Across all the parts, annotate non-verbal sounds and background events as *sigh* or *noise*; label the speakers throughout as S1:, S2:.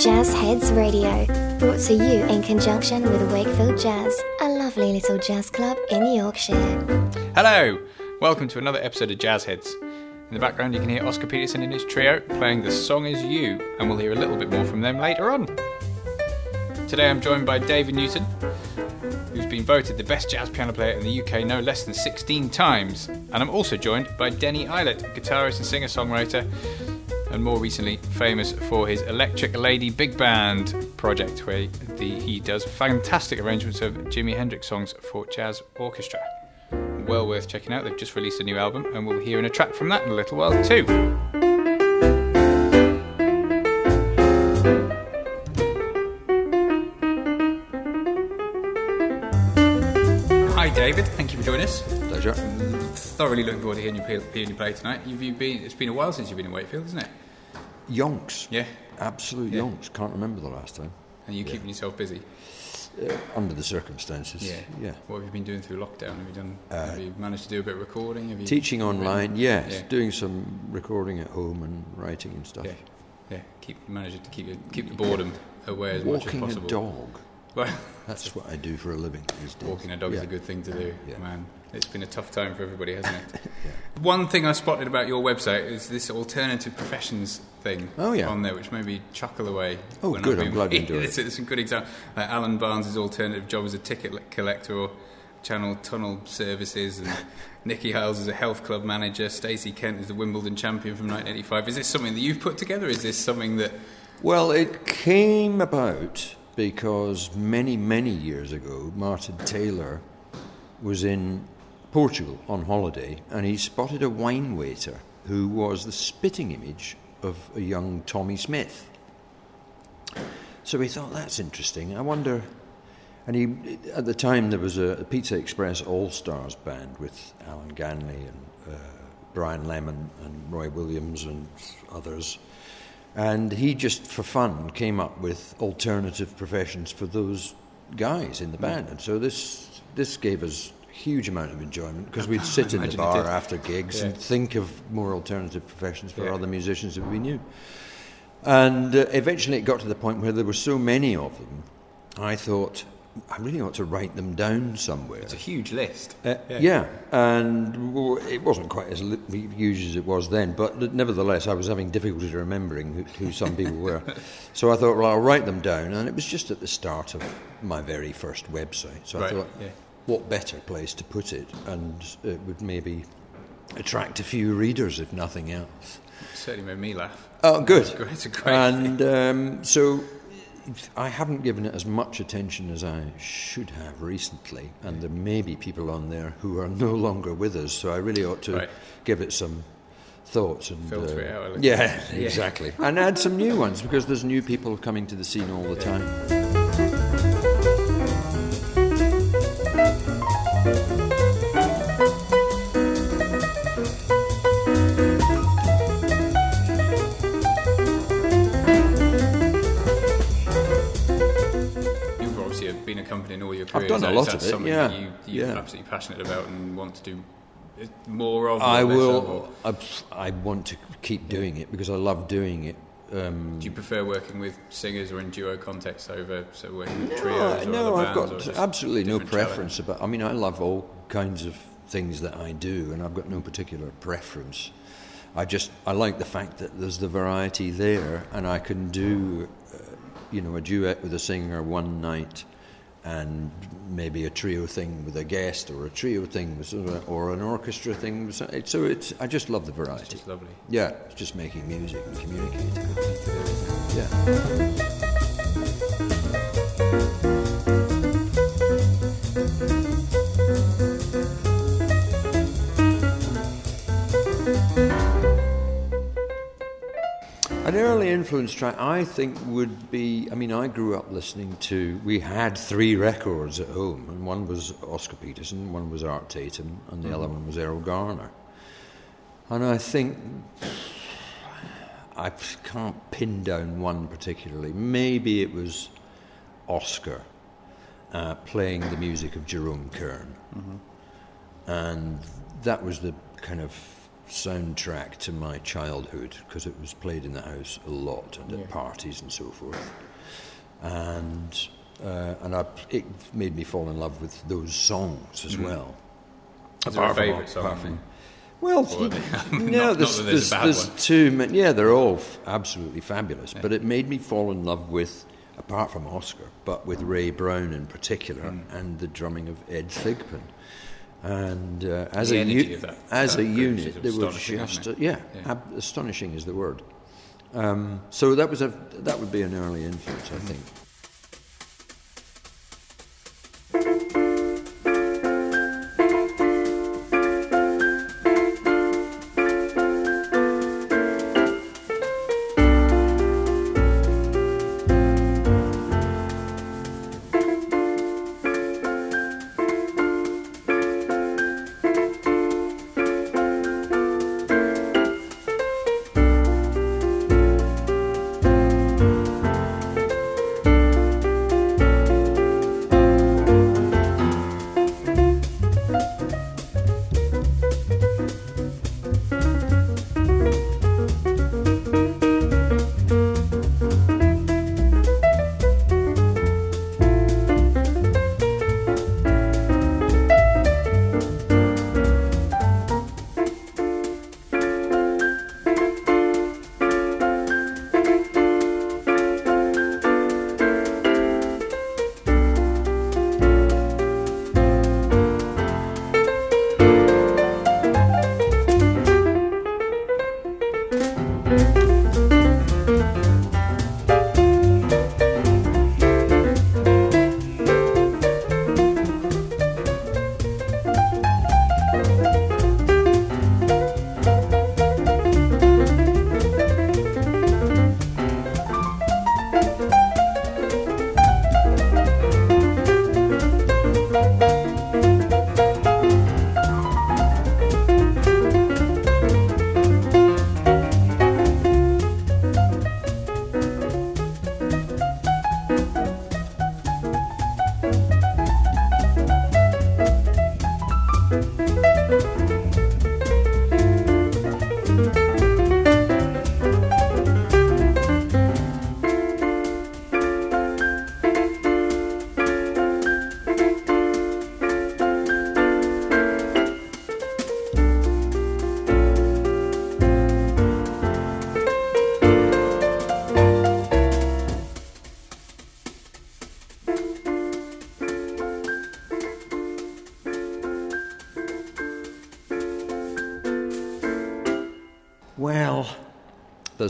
S1: Jazz Heads Radio, brought to you in conjunction with Wakefield Jazz, a lovely little jazz club in Yorkshire.
S2: Hello! Welcome to another episode of Jazz Heads. In the background, you can hear Oscar Peterson and his trio playing The Song Is You, and we'll hear a little bit more from them later on. Today I'm joined by David Newton, who's been voted the best jazz piano player in the UK no less than 16 times. And I'm also joined by Denny Ilett, guitarist and singer songwriter, and more recently famous for his Electric Lady Big Band project, where the, he does fantastic arrangements of Jimi Hendrix songs for jazz orchestra. Well worth checking out. They've just released a new album, and we'll hear in a track from that in a little while too. Hi, David. Thank you for joining us.
S3: Pleasure.
S2: Mm, thoroughly looking forward to hearing you play, hearing you play tonight. You've, you've been, it's been a while since you've been in Wakefield, isn't it?
S3: Yonks.
S2: Yeah.
S3: Absolute
S2: Yeah.
S3: yonks. Can't remember the last time.
S2: And you're keeping yourself busy.
S3: Uh, under the circumstances. Yeah.
S2: What have you been doing through lockdown? Have you done? have you managed to do a bit of recording? Have you
S3: Teaching online, yes.
S2: Yeah.
S3: Doing some recording at home and writing and stuff.
S2: Yeah, yeah. Keep managing to keep it, keep the boredom away as much as possible.
S3: Walking a dog. *laughs*
S2: Well,
S3: That's what I do for a living these days.
S2: walking a dog is a good thing to do,
S3: Yeah.
S2: man. It's been a tough time for everybody, hasn't it? *laughs* One thing I spotted about your website is this alternative professions thing
S3: Oh, yeah.
S2: on there, which made me chuckle away.
S3: Oh, good,
S2: I've
S3: I'm glad you *laughs* enjoyed
S2: it's, it's a good example. Like Alan Barnes' alternative job as a ticket collector or Channel Tunnel Services, and *laughs* Nikki Iles is a health club manager. Stacey Kent is the Wimbledon champion from 1985. Is this something that you've put together? Is this something that
S3: Well, it came about because many, many years ago, Martin Taylor was in Portugal on holiday and he spotted a wine waiter who was the spitting image of a young Tommy Smith. So he thought, that's interesting. I wonder. And he, at the time, there was a, a Pizza Express All Stars band with Alan Ganley and uh, Brian Lemon and Roy Williams and others. And he just, for fun, came up with alternative professions for those guys in the band. And so this, this gave us huge amount of enjoyment because we'd *laughs* sit in the bar after gigs
S2: Yeah.
S3: and think of more alternative professions for
S2: Yeah.
S3: other musicians that we knew. And uh, eventually it got to the point where there were so many of them, I thought, I really ought to write them down somewhere.
S2: it's a huge list?
S3: Uh, yeah. and w- it wasn't quite as li- huge as it was then, but nevertheless, I was having difficulty remembering who, who some people were. *laughs* So I thought, well, I'll write them down, and it was just at the start of my very first website. So
S2: Right,
S3: I thought,
S2: yeah.
S3: What better place to put it, and it would maybe attract a few readers, if nothing else.
S2: It certainly made me laugh.
S3: Oh, good.
S2: It's *laughs* great- it's a great
S3: And um, so I haven't given it as much attention as I should have recently, and there may be people on there who are no longer with us. So I really ought to
S2: Right.
S3: give it some thoughts and
S2: Filter
S3: uh,
S2: it out
S3: yeah. *laughs*
S2: Yeah.
S3: exactly, and add some new ones because there's new people coming to the scene all the time.
S2: Accompanying all your career.
S3: done a lot of it,
S2: something
S3: yeah,
S2: that you, you're
S3: yeah.
S2: absolutely passionate about and want to do more of.
S3: I will. I, I want to keep doing it because I love doing it. Um,
S2: do you prefer working with singers or in duo contexts over so working with
S3: No,
S2: trios
S3: no, I've got absolutely no
S2: different challenge?
S3: preference about. I mean, I love all kinds of things that I do, and I've got no particular preference. I just I like the fact that there's the variety there, and I can do, uh, you know, a duet with a singer one night, and maybe a trio thing with a guest, or a trio thing with, or an orchestra thing. with So it's I just love the variety.
S2: It's lovely.
S3: Yeah, it's just making music and communicating.
S2: Good thing to do, isn't it?
S3: Yeah. Early influence track, I think, would be. I mean, I grew up listening to. We had three records at home, and one was Oscar Peterson, one was Art Tatum, and the other one was Erroll Garner. And I think I can't pin down one particularly. Maybe it was Oscar uh, playing the music of Jerome Kern. And that was the kind of soundtrack to my childhood because it was played in the house a lot and
S2: Yeah.
S3: at parties and so forth. And uh, and I, it made me fall in love with those songs as well.
S2: Mm-hmm. Is there a
S3: Apart from-
S2: favourite song?
S3: apart
S2: I
S3: from- Well,
S2: Or
S3: you- *laughs*
S2: not-
S3: no,
S2: not
S3: there's,
S2: that there's
S3: there's, there's two. ma- Yeah, they're all f- absolutely fabulous. But it made me fall in love with, apart from Oscar, but with Ray Brown in particular,
S2: Mm.
S3: and the drumming of Ed Thigpen. And uh, as a u-
S2: that-
S3: as
S2: that
S3: a unit, they were just
S2: isn't
S3: yeah,
S2: Yeah.
S3: ab- astonishing is the word. Um, so that was a that would be an early influence, I think.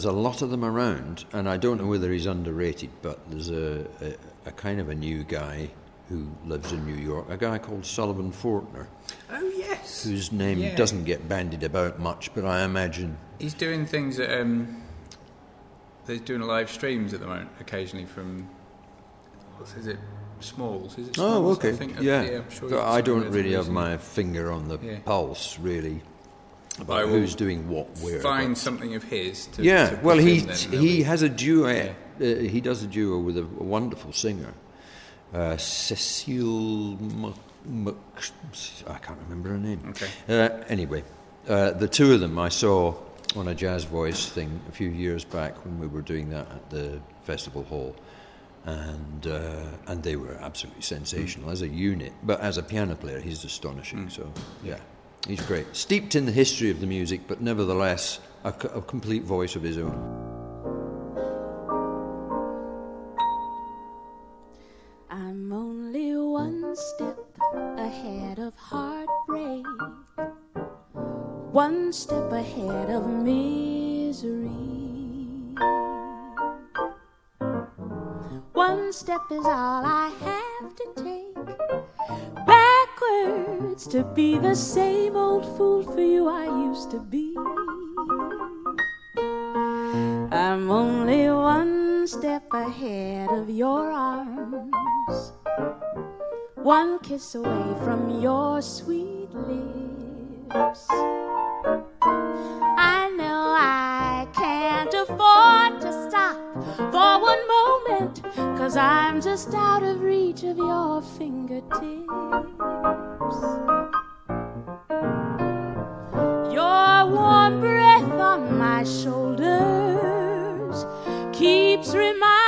S3: There's a lot of them around, and I don't know whether he's underrated, but there's a, a, a kind of a new guy who lives in New York, a guy called Sullivan Fortner,
S2: Oh yes,
S3: whose name
S2: Yeah.
S3: doesn't get bandied about much, but I imagine.
S2: he's doing things. At, um, they're doing live streams at the moment, occasionally from. What is it? Smalls? Is it? Smalls,
S3: Oh, okay.
S2: I think?
S3: yeah.
S2: I'm sure
S3: So I don't really have my finger on the
S2: Yeah.
S3: pulse, really, about who's doing what where.
S2: Find something of his. To,
S3: yeah,
S2: to
S3: well, he
S2: then,
S3: he
S2: it'll
S3: has a duet. Uh, he does a duo with a, a wonderful singer, uh, Cecile. Mc, Mc, I can't remember her name.
S2: Okay.
S3: Uh, anyway, uh, the two of them I saw on a jazz voice thing a few years back when we were doing that at the festival hall, and uh, and they were absolutely sensational as a unit. But as a piano player, he's astonishing. So yeah, he's great. Steeped in the history of the music, but nevertheless a, a complete voice of his own.
S4: I'm only one step ahead of heartbreak, one step ahead of misery. One step is all I have to take. Backwards to be the same old fool for you I used to be. I'm only one step ahead of your arms, one kiss away from your sweet lips. I know I can't afford to stop for one cause I'm just out of reach of your fingertips. You're warm breath on my shoulders keeps reminding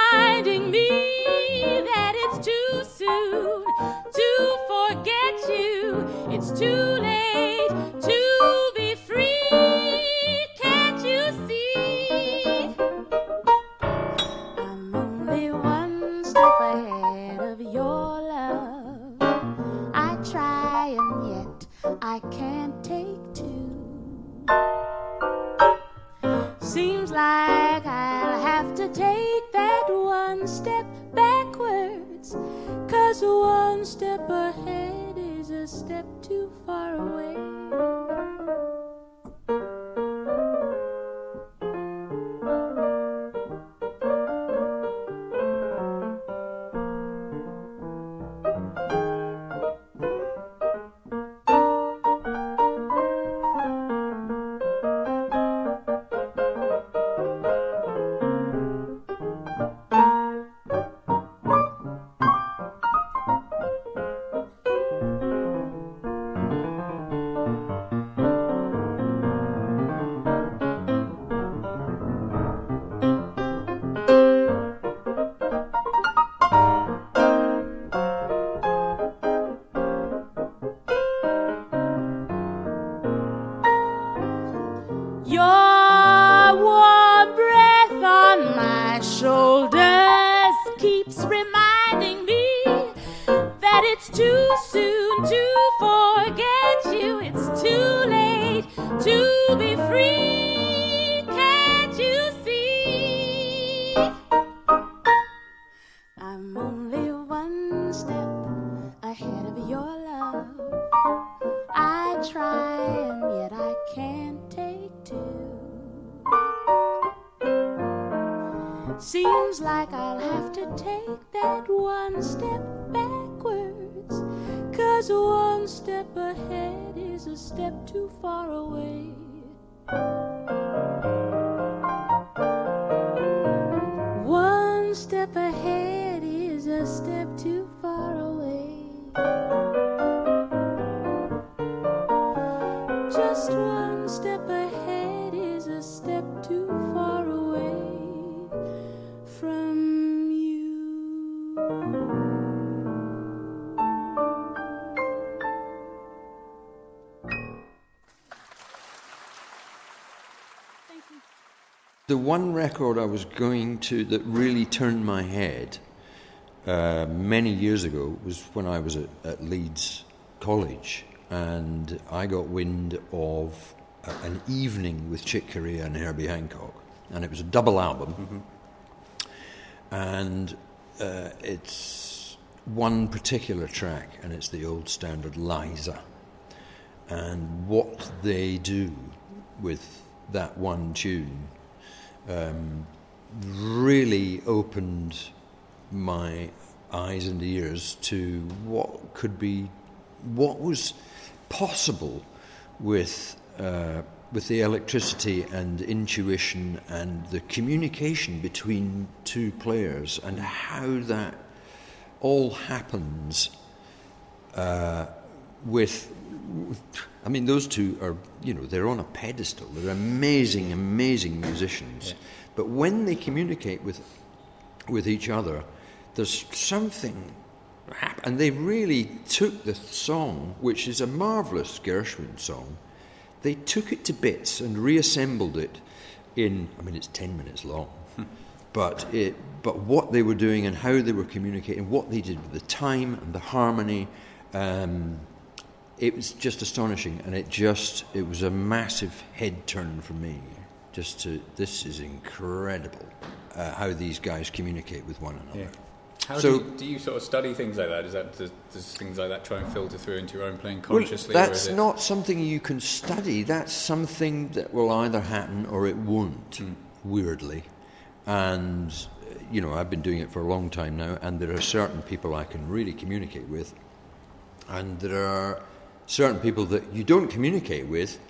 S4: Just one step ahead is a step too far away from you.
S3: The one record I was going to that really turned my head uh, many years ago was when I was at, at Leeds College, and I got wind of a, an evening with Chick Corea and Herbie Hancock, and it was a double album, and uh, it's one particular track, and it's the old standard Liza, and what they do with that one tune um, really opened my eyes and ears to what could be, what was possible with uh, with the electricity and intuition and the communication between two players and how that all happens uh, with I mean those two are you know they're on a pedestal. They're amazing amazing musicians. But when they communicate with with each other there's something and they really took the song which is a marvelous Gershwin song they took it to bits and reassembled it in I mean it's 10 minutes long *laughs* but it but what they were doing and how they were communicating what they did with the time and the harmony um, it was just astonishing. And it just it was a massive head turn for me just to this is incredible uh, how these guys communicate with one another
S2: How
S3: So-
S2: do, you, do you sort of study things like that? Is that does, does things like that try and filter through into your own playing
S3: Well,
S2: consciously? or is
S3: that's not something you can study. That's something that will either happen or it won't,
S2: Hmm.
S3: weirdly. And, you know, I've been doing it for a long time now, and there are certain people I can really communicate with, and there are certain people that you don't communicate with,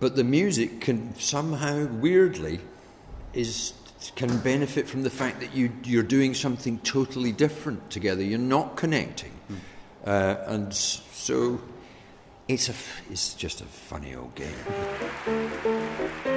S3: but the music can somehow, weirdly, is can benefit from the fact that you, you're doing something totally different together. You're not connecting. Uh, and so it's, a it's just a funny old game.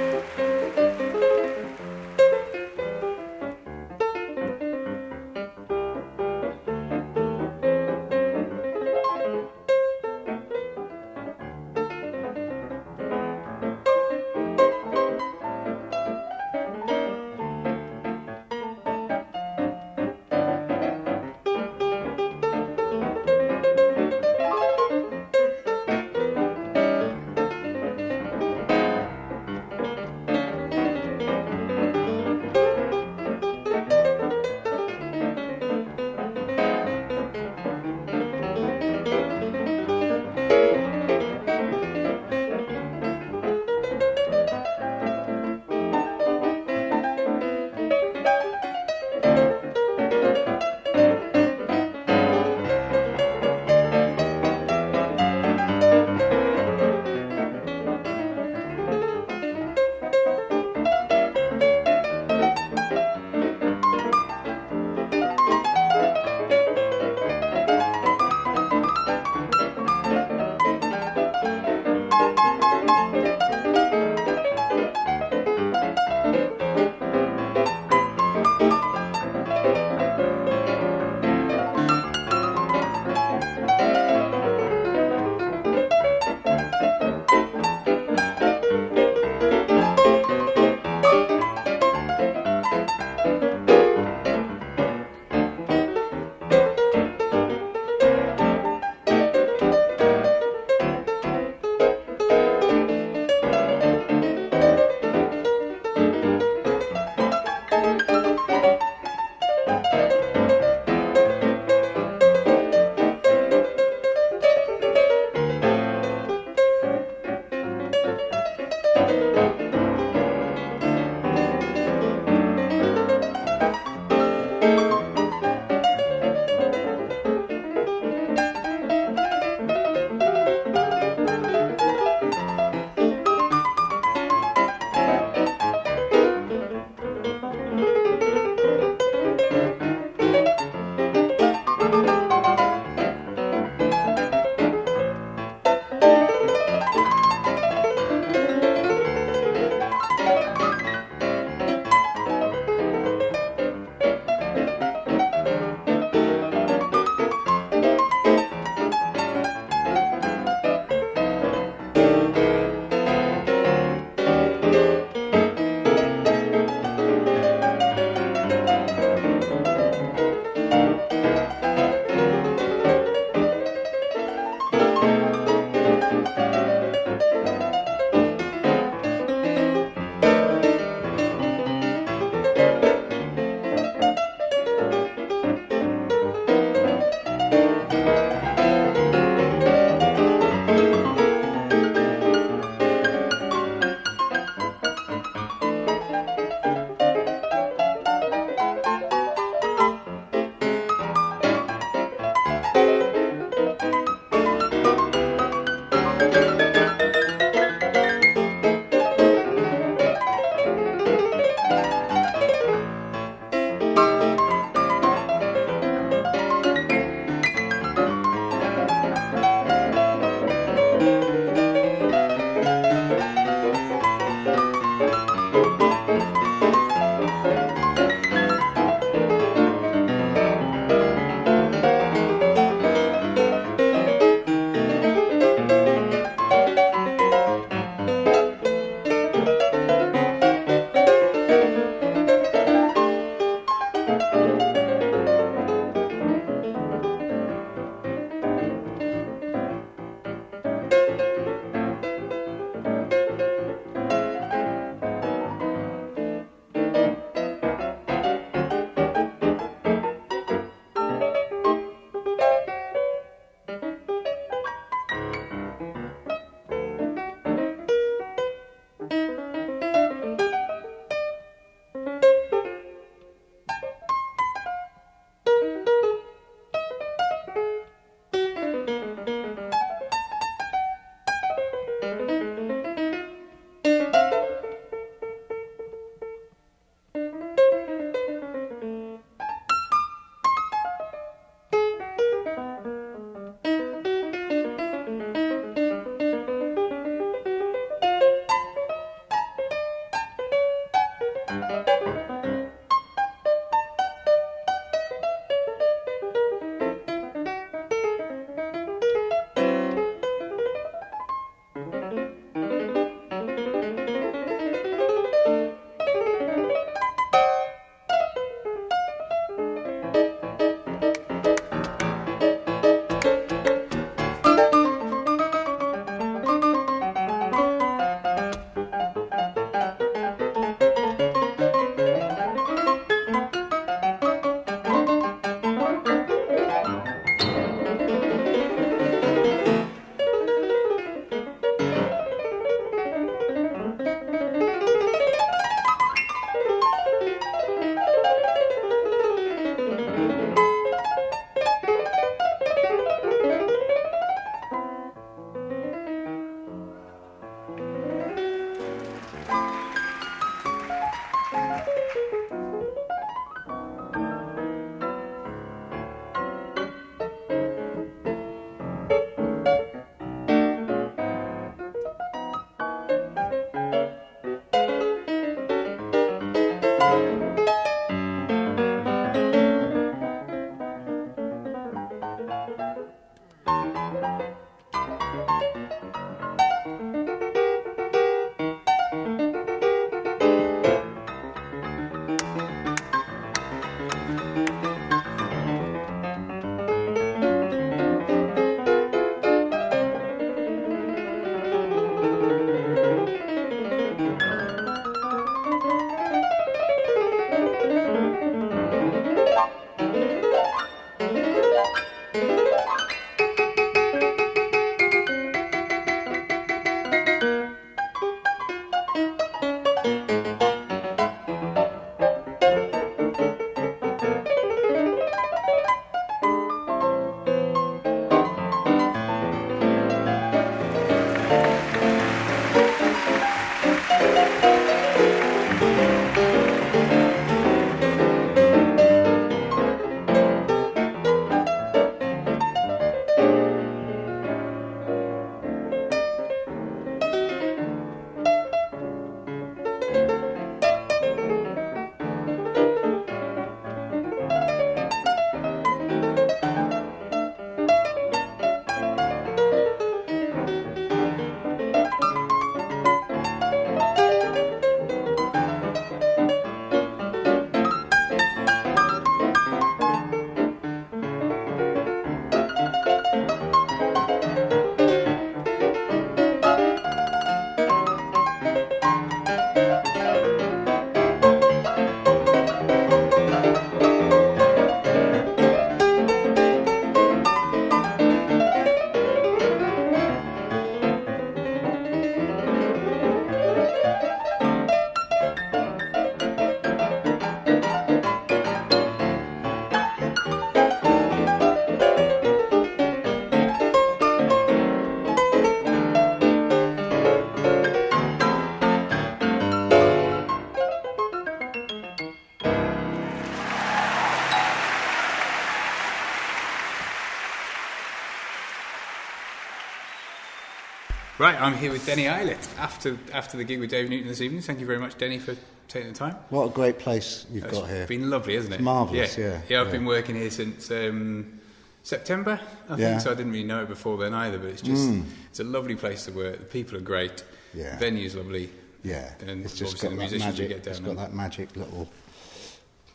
S2: Right, I'm here with Denny Ilett after after the gig with Dave Newton this evening. Thank you very much, Denny, for taking the time.
S5: What a great place you've got here.
S2: It's been lovely, hasn't it?
S5: It's marvellous, yeah,
S2: Yeah, yeah I've
S5: yeah.
S2: been working here since um, September, I think, so I didn't really know it before then either, but it's just, it's a lovely place to work. The people are great.
S5: Yeah.
S2: The venue's lovely.
S5: Yeah,
S2: And
S5: it's just got
S2: the
S5: that
S2: musicians you
S5: magic.
S2: get down
S5: It's got that magic little,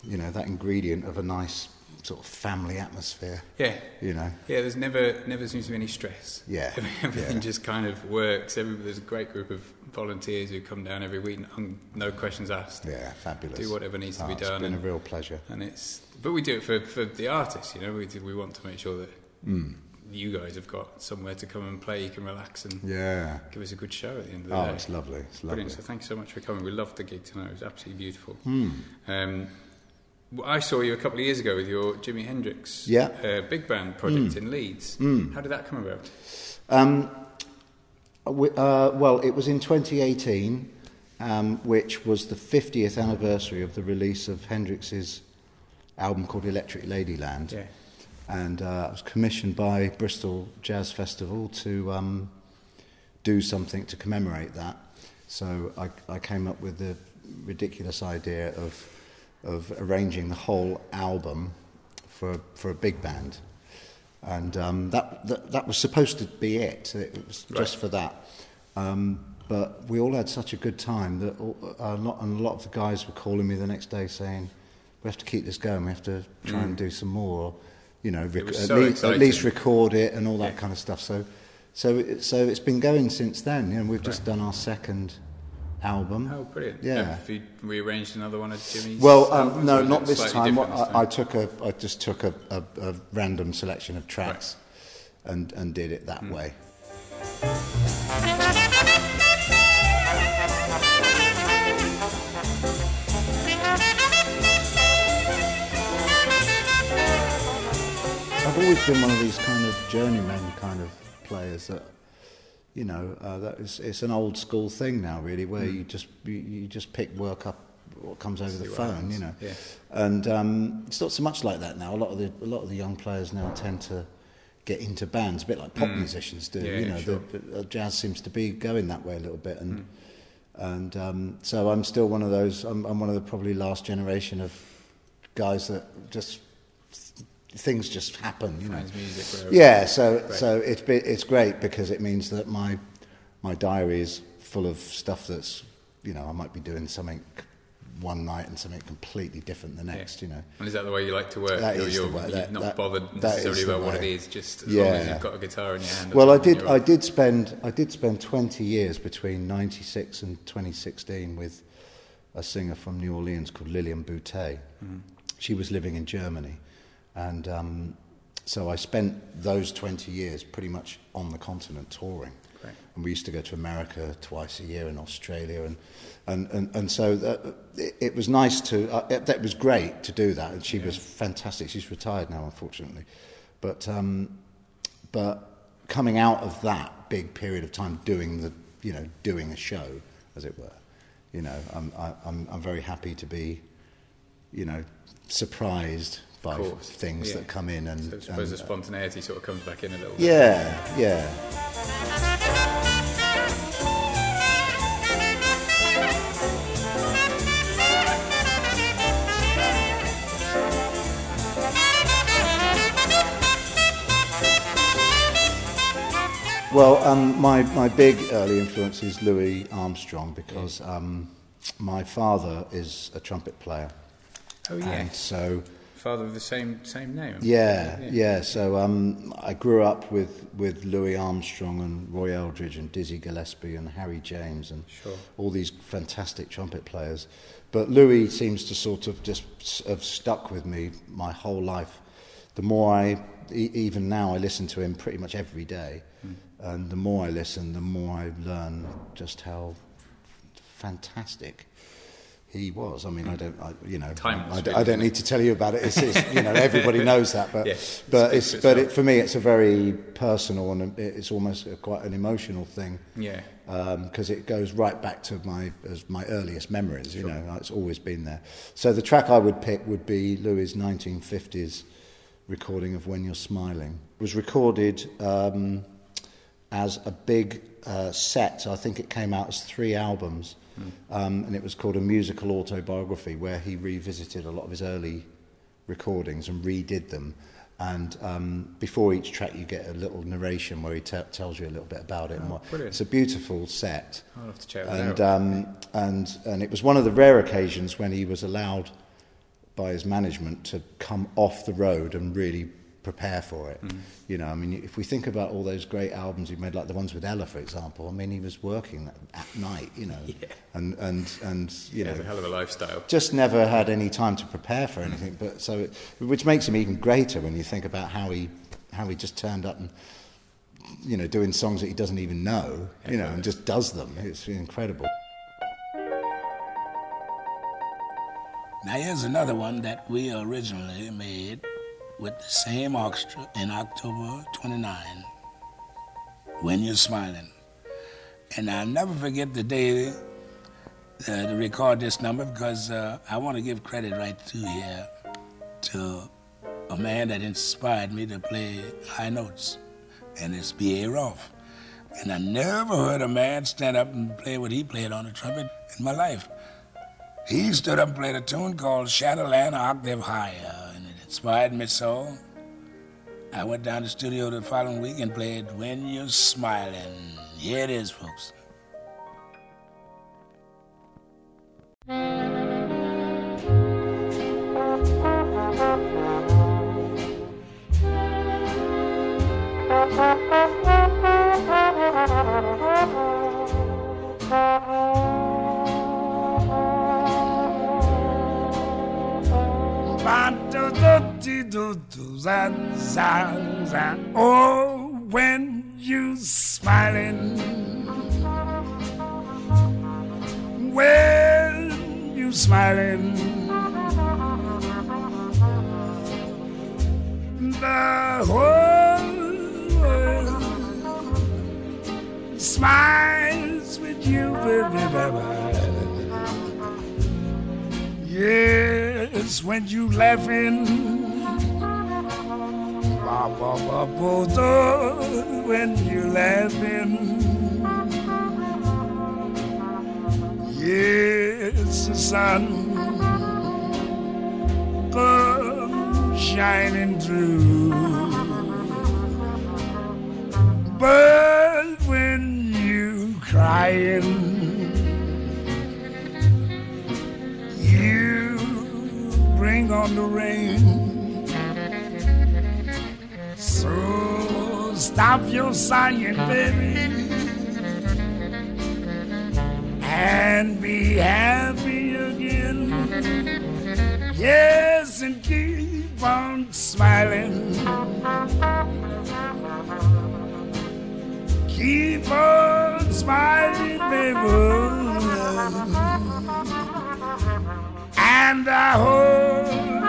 S5: you know, that ingredient of a nice sort of family atmosphere.
S2: Yeah.
S5: You know.
S2: Yeah, there's never never seems to be any stress.
S5: Yeah, *laughs*
S2: Everything
S5: yeah.
S2: just kind of works. Every, there's a great group of volunteers who come down every week, and no questions asked.
S5: Yeah, fabulous.
S2: Do whatever needs to
S5: Oh,
S2: be
S5: it's
S2: done
S5: been a real pleasure.
S2: And it's, but we do it for, for the artists, you know. We do, we want to make sure that
S5: Hmm.
S2: you guys have got somewhere to come and play. You can relax and
S5: Yeah.
S2: give us a good show at the end of the
S5: Oh,
S2: day.
S5: Oh, it's lovely. It's lovely.
S2: Brilliant. So thanks so much for coming. We loved the gig tonight. It was absolutely beautiful.
S5: Hmm.
S2: Um, I saw you a couple of years ago with your Jimi Hendrix
S5: Yeah.
S2: Uh, big band project in Leeds. How did that come about?
S5: Um, we, uh, well, it was in 2018, um, which was the 50th anniversary of the release of Hendrix's album called Electric Ladyland.
S2: Yeah.
S5: And uh, I was commissioned by Bristol Jazz Festival to um, do something to commemorate that. So I, I came up with the ridiculous idea of, of arranging the whole album for, for a big band. And um, that, that, that was supposed to be it. It was just for that. Um, but we all had such a good time that a, lot, and a lot of the guys were calling me the next day saying, we have to keep this going, we have to try and do some more, you know, rec-
S2: Mm.
S5: at,
S2: so
S5: least, at least record it and all that
S2: Yeah.
S5: kind of stuff. So, so, it, so it's been going since then. You know, we've just done our second album.
S2: Oh, brilliant.
S5: Yeah.
S2: Have you rearranged another one of Jimi's?
S5: Well, um, no, not this time. What,
S2: this
S5: I, I took a, I just took a, a, a random selection of tracks, and and did it that way. I've always been one of these kind of journeyman kind of players that, you know, uh, that is, it's an old school thing now, really, where
S2: Hmm.
S5: you just you, you just pick work up what comes over the phone, you know.
S2: Yeah.
S5: And um, it's not so much like that now. A lot of the a lot of the young players now tend to get into bands, a bit like pop musicians do.
S2: Yeah,
S5: you
S2: yeah,
S5: know,
S2: sure.
S5: the, the, uh, jazz seems to be going that way a little bit, and
S2: Hmm.
S5: and um, so I'm still one of those. I'm, I'm one of the probably last generation of guys that just things just happen. You know. Yeah, so
S2: Great.
S5: so it's it's great because it means that my my diary is full of stuff that's you know I might be doing something one night and something completely different the next. You know.
S2: And is that the way you like to work?
S5: That
S2: you're
S5: is the
S2: you're,
S5: way-
S2: you're
S5: that-
S2: not
S5: that-
S2: bothered necessarily
S5: the
S2: about what it
S5: way.
S2: just as long as
S5: Yeah.
S2: you've got a guitar in your hand.
S5: Well, I did. I did spend. I did spend 20 years between 96 and 2016 with a singer from New Orleans called Lillian Boutté. Mm-hmm. She was living in Germany, and um, so I spent those 20 years pretty much on the continent touring.
S2: Great.
S5: And we used to go to America twice a year in Australia, and and and, and so that, it, it was nice to. Uh, it, that was great to do that, and she was fantastic. She's retired now, unfortunately, but. Um, but coming out of that big period of time doing the you know doing a show as it were you know i'm I, i'm i'm very happy to be you know surprised by
S2: Of course,
S5: things
S2: yeah.
S5: that come in and,
S2: So I suppose
S5: and-
S2: the spontaneity sort of comes back in a little bit.
S5: yeah yeah Well, um, my, my big early influence is Louis Armstrong because um, my father is a trumpet player.
S2: Oh yeah.
S5: And so,
S2: Father of the same same name.
S5: yeah, yeah. So um, I grew up with, with Louis Armstrong and Roy Eldridge and Dizzy Gillespie and Harry James and
S2: Sure.
S5: all these fantastic trumpet players. But Louis seems to sort of just have stuck with me my whole life. The more I, e- even now, I listen to him pretty much every day. And the more I listen, the more I learn just how fantastic he was. I mean, I don't, I, you know, I, I don't need to tell you about it. It's, it's you know, everybody *laughs* knows that, but
S2: Yeah,
S5: but it's
S2: for
S5: but it, for me, it's a very personal and it's almost a, quite an emotional thing
S2: Yeah.
S5: because it goes right back to my as my earliest memories. You know, it's always been there. So the track I would pick would be Louis' 1950s recording of "When You're Smiling." It was recorded um, as a big uh, set. I think it came out as three albums, um, and it was called a musical autobiography, where he revisited a lot of his early recordings and redid them. And um, before each track, you get a little narration where he te- tells you a little bit about it. and what.
S2: brilliant.
S5: It's a beautiful set.
S2: I'll have to check
S5: And,
S2: out.
S5: um, and, and it was one of the rare occasions when he was allowed by his management to come off the road and really prepare for it.
S2: Mm.
S5: You know, I mean, if we think about all those great albums he made, like the ones with Ella, for example, I mean, he was working at night, you know, *laughs* and, and, and, you
S2: yeah,
S5: know,
S2: a hell of a lifestyle.
S5: just never had any time to prepare for anything. But so, it, which makes him even greater when you think about how he how he just turned up and you know doing songs that he doesn't even know, you know, and just does them. It's incredible.
S6: Now here's another one that we originally made with the same orchestra in October 29. When You're Smiling. And I'll never forget the day uh, to record this number because uh, I want to give credit right through here to a man that inspired me to play high notes, and it's B.A. Rolfe. And I never heard a man stand up and play what he played on the trumpet in my life. He stood up and played a tune called Shadowland Octave Higher, inspired me so. I went down to the studio the following week and played When You're Smiling. Here it is, folks. *laughs*
S7: Oh, when you smiling, when you smiling, the whole world smiles with you, baby, baby. When you laughing. Ba, ba, ba, bo, do, when you're laughing. Yes, the sun comes shining through. But when you crying, on the rain. So stop your sighing, baby, and be happy again. Yes, and keep on smiling. Keep on smiling, baby. And I hope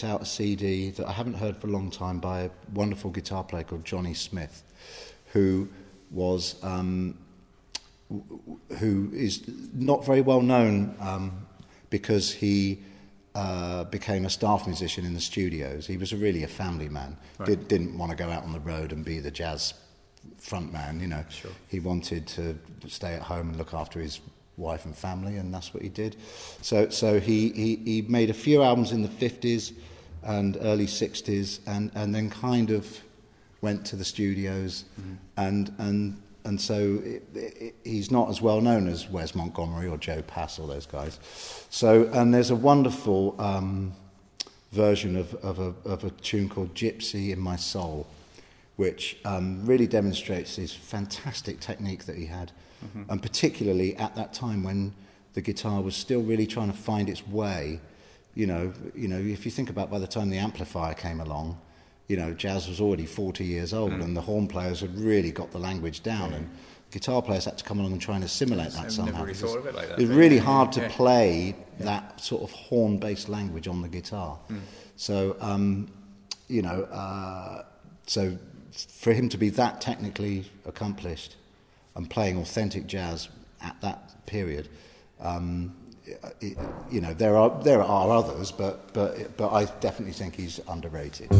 S5: picked out a CD that I haven't heard for a long time by a wonderful guitar player called Johnny Smith, who was um, who is not very well known um, because he uh, became a staff musician in the studios. He was a, really a family man. Did, didn't want to go out on the road and be the jazz front man. You know, he wanted to stay at home and look after his wife and family, and that's what he did. So, so he, he, he made a few albums in the 50s and early 60s, and, and then kind of went to the studios, and, and, and so it, it, he's not as well known as Wes Montgomery or Joe Pass or those guys. So, and there's a wonderful um, version of, of, a, of a tune called Gypsy in My Soul, which um, really demonstrates his fantastic technique that he had, and particularly at that time when the guitar was still really trying to find its way. You know, you know, if you think about by the time the amplifier came along, you know, jazz was already 40 years old, and the horn players had really got the language down, and guitar players had to come along and try and assimilate that
S2: I've never
S5: somehow.
S2: really thought of it like that,
S5: It's really
S2: yeah,
S5: hard to
S2: yeah.
S5: play that sort of horn-based language on the guitar. So, um, you know, uh, so for him to be that technically accomplished and playing authentic jazz at that period, um, it, you know, there are there are others, but but but I definitely think he's underrated.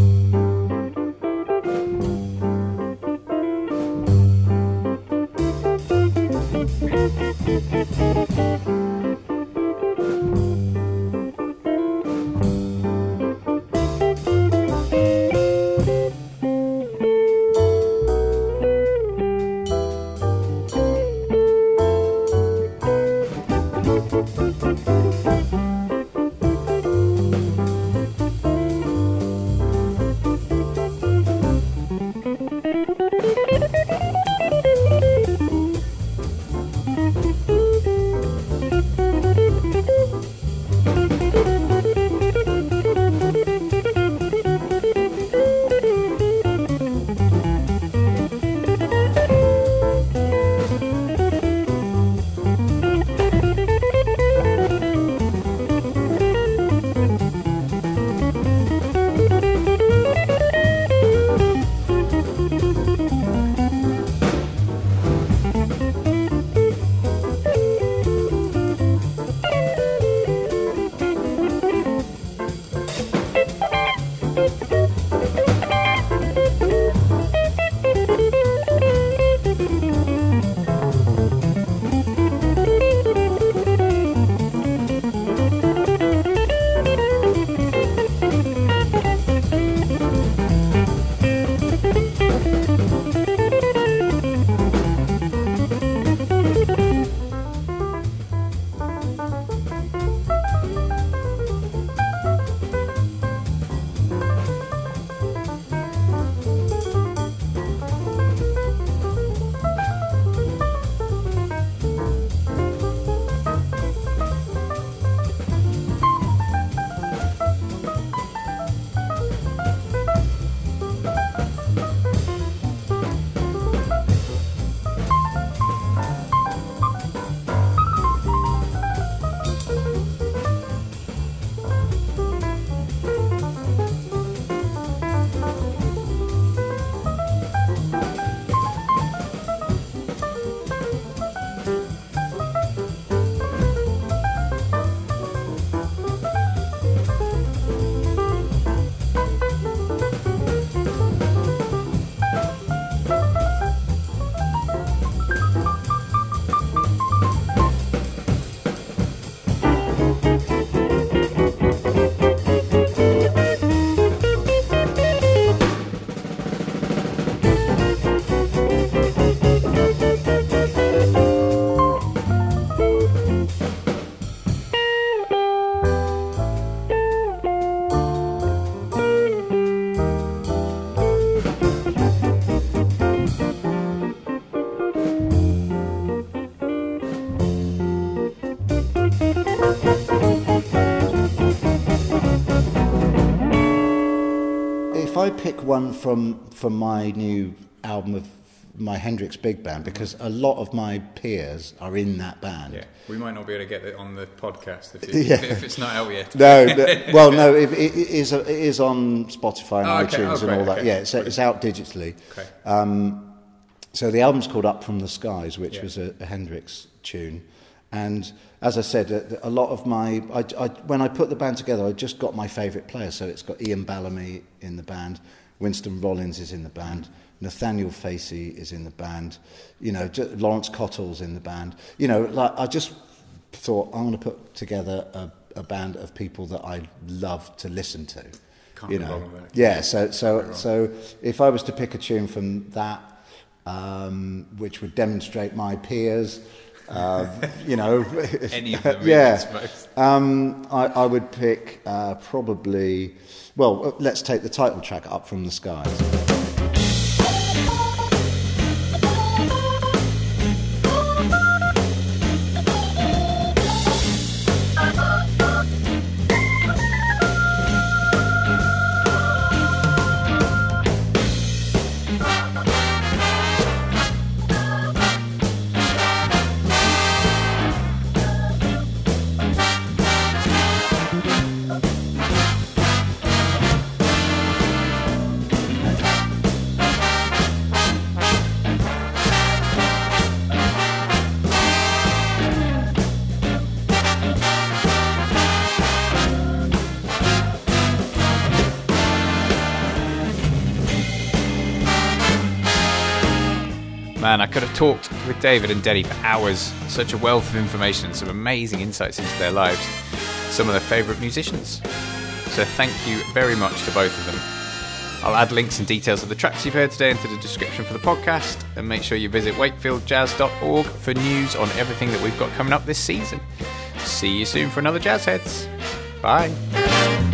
S5: Pick one from from my new album of my Hendrix Big Band because a lot of my peers are in that band.
S2: Yeah, we might not be able to get it on the podcast if, *laughs*
S5: Yeah.
S2: if it's not out yet.
S5: No, *laughs* no, well, no, it, it, it is it is on Spotify and
S2: Oh, okay.
S5: iTunes
S2: Oh,
S5: and all that.
S2: okay.
S5: Yeah, it's, it's out digitally.
S2: Okay.
S5: Um, so the album's called Up from the Skies, which
S2: Yeah.
S5: was a, a Hendrix tune. And as I said, a, a lot of my I, I, when I put the band together, I just got my favourite players. So it's got Iain Ballamy in the band, Winston Rollins is in the band, Nathaniel Facey is in the band, you know, Laurence Cottle's in the band. You know, like I just thought I'm going to put together a, a band of people that I love to listen to.
S2: Can't
S5: you know, yeah. So so so if I was to pick a tune from that, um, which would demonstrate my peers. Uh, *laughs* you know,
S2: Any of *laughs* them, I
S5: yeah. Um, I, I would pick uh, probably. Well, uh, let's take the title track up from the skies.
S2: Talked with David and Denny for hours. Such a wealth of information and some amazing insights into their lives. Some of their favourite musicians. So thank you very much to both of them. I'll add links and details of the tracks you've heard today into the description for the podcast, and make sure you visit wakefieldjazz.org for news on everything that we've got coming up this season. See you soon for another Jazz Heads. Bye.